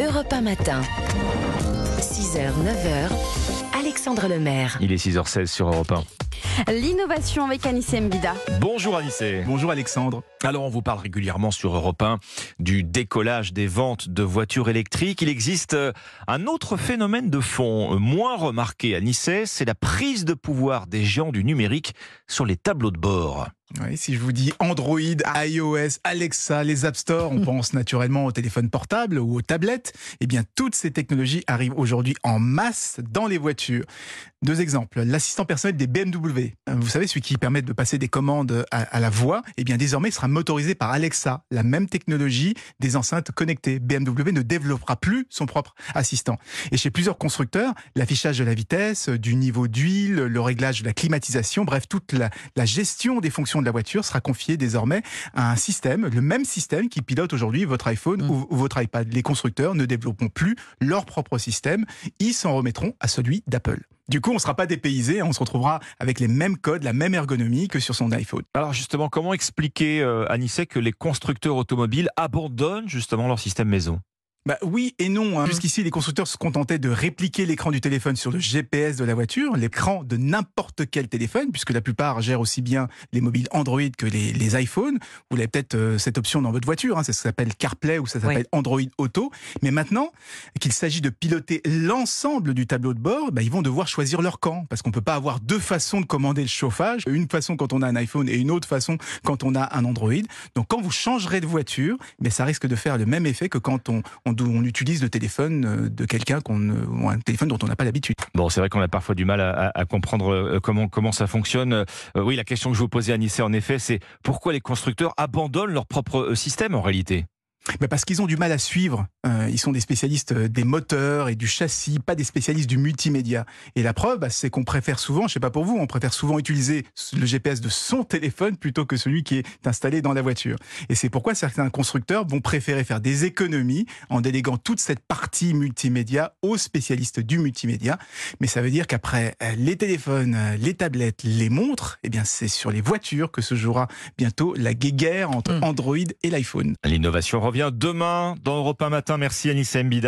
Europe 1 matin. 6h, 9h. Alexandre Lemaire. Il est 6h16 sur Europe 1. L'innovation avec Anissé Mbida. Bonjour Anissé. Bonjour Alexandre. Alors on vous parle régulièrement sur Europe 1 du décollage des ventes de voitures électriques. Il existe euh, un autre phénomène de fond euh, moins remarqué à Nice, c'est la prise de pouvoir des géants du numérique sur les tableaux de bord. Oui, si je vous dis Android, iOS, Alexa, les App Store, on pense naturellement au téléphone portable ou aux tablettes. Eh bien, toutes ces technologies arrivent aujourd'hui en masse dans les voitures. Deux exemples. L'assistant personnel des BMW. Vous savez, celui qui permet de passer des commandes à, la voix, eh bien, désormais sera motorisé par Alexa, la même technologie des enceintes connectées. BMW ne développera plus son propre assistant. Et chez plusieurs constructeurs, l'affichage de la vitesse, du niveau d'huile, le réglage de la climatisation, bref, toute la, la gestion des fonctions de la voiture sera confiée désormais à un système, le même système qui pilote aujourd'hui votre iPhone mm. ou, votre iPad. Les constructeurs ne développeront plus leur propre système, ils s'en remettront à celui d'Apple. Du coup, on ne sera pas dépaysé, on se retrouvera avec les mêmes codes, la même ergonomie que sur son iPhone. Alors justement, comment expliquer, euh, Anissé, que les constructeurs automobiles abandonnent justement leur système maison? Bah oui et non. Hein. Jusqu'ici, les constructeurs se contentaient de répliquer l'écran du téléphone sur le GPS de la voiture, l'écran de n'importe quel téléphone, puisque la plupart gèrent aussi bien les mobiles Android que les, les iPhones. Vous avez peut-être euh, cette option dans votre voiture, hein, ça s'appelle CarPlay ou ça s'appelle Android Auto. Mais maintenant qu'il s'agit de piloter l'ensemble du tableau de bord, bah, ils vont devoir choisir leur camp, parce qu'on peut pas avoir deux façons de commander le chauffage, une façon quand on a un iPhone et une autre façon quand on a un Android. Donc quand vous changerez de voiture, mais ça risque de faire le même effet que quand on, on on utilise le téléphone euh, de quelqu'un qu'on, un téléphone dont on n'a pas l'habitude. Bon, c'est vrai qu'on a parfois du mal à, comprendre euh, comment comment ça fonctionne. Euh, oui, la question que je vous posais à Nice, en effet, c'est pourquoi les constructeurs abandonnent leur propre système en réalité? Mais Parce qu'ils ont du mal à suivre. Euh, ils sont des spécialistes euh, des moteurs et du châssis, pas des spécialistes du multimédia. Et la preuve, bah, c'est qu'on préfère souvent, je sais pas pour vous, on préfère souvent utiliser le GPS de son téléphone plutôt que celui qui est installé dans la voiture. Et c'est pourquoi certains constructeurs vont préférer faire des économies en déléguant toute cette partie multimédia aux spécialistes du multimédia. Mais ça veut dire qu'après euh, les téléphones, les tablettes, les montres, eh bien c'est sur les voitures que se jouera bientôt la guéguerre entre hmm. Android et l'iPhone. L'innovation demain dans Europe 1 Matin. Merci Anissa Mbida.